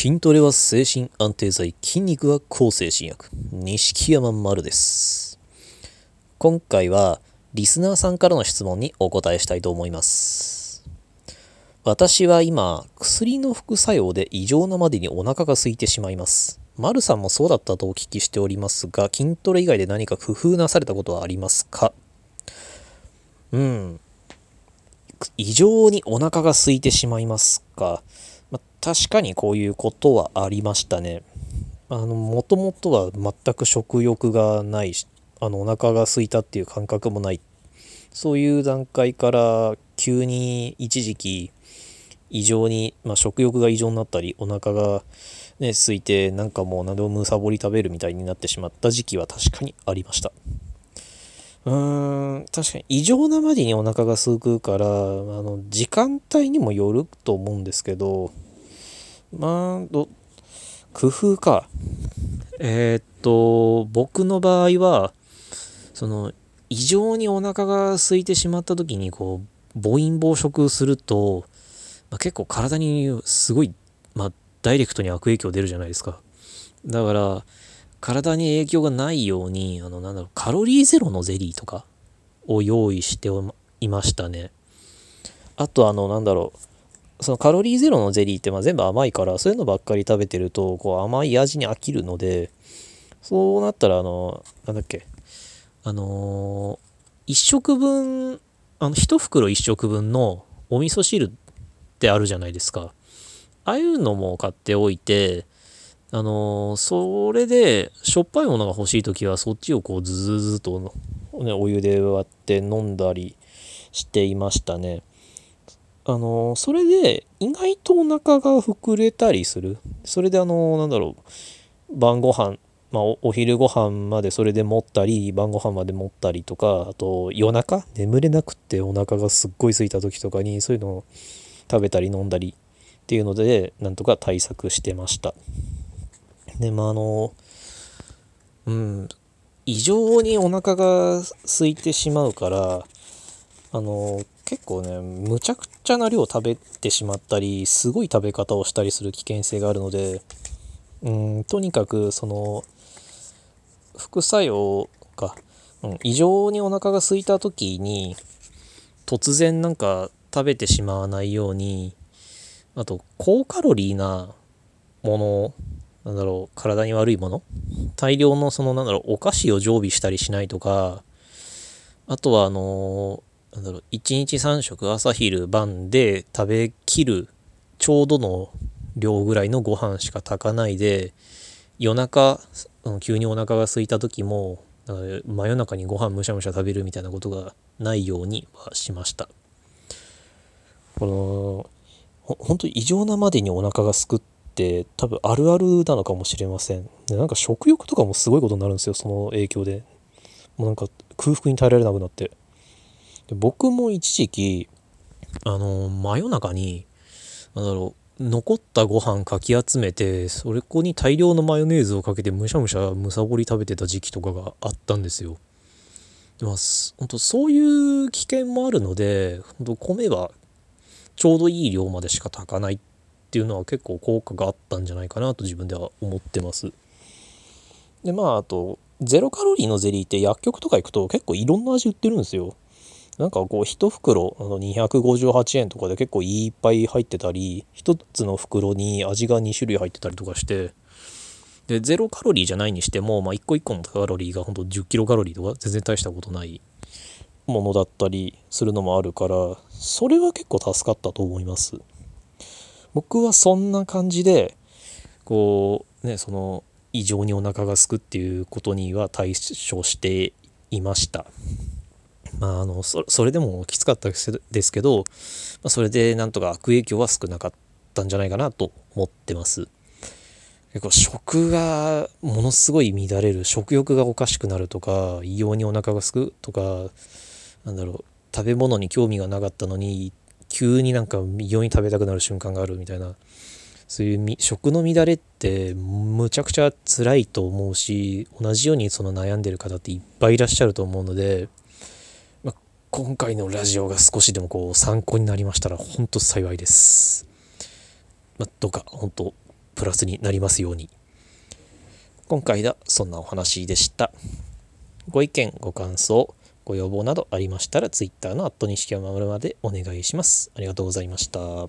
筋トレは精神安定剤、筋肉は抗精神薬。錦山丸です。今回はリスナーさんからの質問にお答えしたいと思います。私は今、薬の副作用で異常なまでにお腹が空いてしまいます。丸さんもそうだったとお聞きしておりますが、筋トレ以外で何か工夫なされたことはありますか？うん。異常にお腹が空いてしまいますか？まあ、確かにこういうことはありましたね。あの、もともとは全く食欲がないし、あの、お腹が空いたっていう感覚もない。そういう段階から急に一時期異常に、まあ、食欲が異常になったり、お腹がね、空いてなんかもう何でもむさぼり食べるみたいになってしまった時期は確かにありました。うーん、確かに異常なまでにお腹が空くから、あの、時間帯にもよると思うんですけど、まあ、ど、工夫か。えーっと、僕の場合は、その、異常にお腹が空いてしまった時に、こう、暴飲暴食すると、まあ、結構体にすごい、まあ、ダイレクトに悪影響出るじゃないですか。だから、体に影響がないように、あの、なんだろう、カロリーゼロのゼリーとかを用意していましたね。あと、あの、なんだろう、そのカロリーゼロのゼリーってまあ全部甘いから、そういうのばっかり食べてると、こう甘い味に飽きるので、そうなったら、あの、なんだっけ、あのー、1食分、あの、1袋1食分のお味噌汁ってあるじゃないですか。ああいうのも買っておいて、あのー、それで、しょっぱいものが欲しいときは、そっちをこう、ずずずと、ね、お湯で割って飲んだりしていましたね。あの、それで、意外とお腹が膨れたりする。それで、あのー、なんだろう、晩ご飯、まあお、お昼ご飯までそれで持ったり、晩ご飯まで持ったりとか、あと、夜中、眠れなくってお腹がすっごい空いた時とかに、そういうのを食べたり飲んだりっていうので、なんとか対策してました。で、まあ、あの、うん、異常にお腹が空いてしまうから、あの、結構ね、むちゃくちゃな量食べてしまったり、すごい食べ方をしたりする危険性があるので、うん、とにかく、その、副作用か、うん、異常にお腹が空いた時に、突然なんか食べてしまわないように、あと、高カロリーなものなんだろう、体に悪いもの大量のその、なんだろう、お菓子を常備したりしないとか、あとは、あのー、なんだろう、1日3食朝昼晩で食べきる、ちょうどの量ぐらいのご飯しか炊かないで、夜中、急にお腹が空いた時も、真夜中にご飯むしゃむしゃ食べるみたいなことがないようにはしました。この、本当異常なまでにお腹がすくって多分あるあるなのかもしれません。でなんか食欲とかもすごいことになるんですよ、その影響で。もうなんか空腹に耐えられなくなって。で僕も一時期、あの、真夜中に、なんだろう、残ったご飯かき集めて、それこに大量のマヨネーズをかけてむしゃむしゃむさぼり食べてた時期とかがあったんですよ。でまあ、本当そういう危険もあるので、本当米はちょうどいい量までしか炊かないっていうのは結構効果があったんじゃないかなと自分では思ってます。でまああとゼロカロリーのゼリーって薬局とか行くと結構いろんな味売ってるんですよ。なんかこう1袋あの258円とかで結構いっぱい入ってたり1つの袋に味が2種類入ってたりとかしてでゼロカロリーじゃないにしても、まあ、1個1個のカロリーが本当10キロカロリーとか全然大したことないものだったりするのもあるからそれは結構助かったと思います。僕はそんな感じでこうねその異常にお腹がすくっていうことには対処していましたまああのそれでもきつかったですけど、まあ、それでなんとか悪影響は少なかったんじゃないかなと思ってます。結構食がものすごい乱れる食欲がおかしくなるとか異様にお腹がすくとかなんだろう食べ物に興味がなかったのに急になんか異様に食べたくなる瞬間があるみたいなそういう食の乱れってむちゃくちゃ辛いと思うし同じようにその悩んでる方っていっぱいいらっしゃると思うので、今回のラジオが少しでもこう参考になりましたら本当幸いです。まあ、どうか本当プラスになりますように。今回はそんなお話でした。ご意見、ご感想、ご要望などありましたら Twitter のアットニシキを守るまでお願いします。ありがとうございました。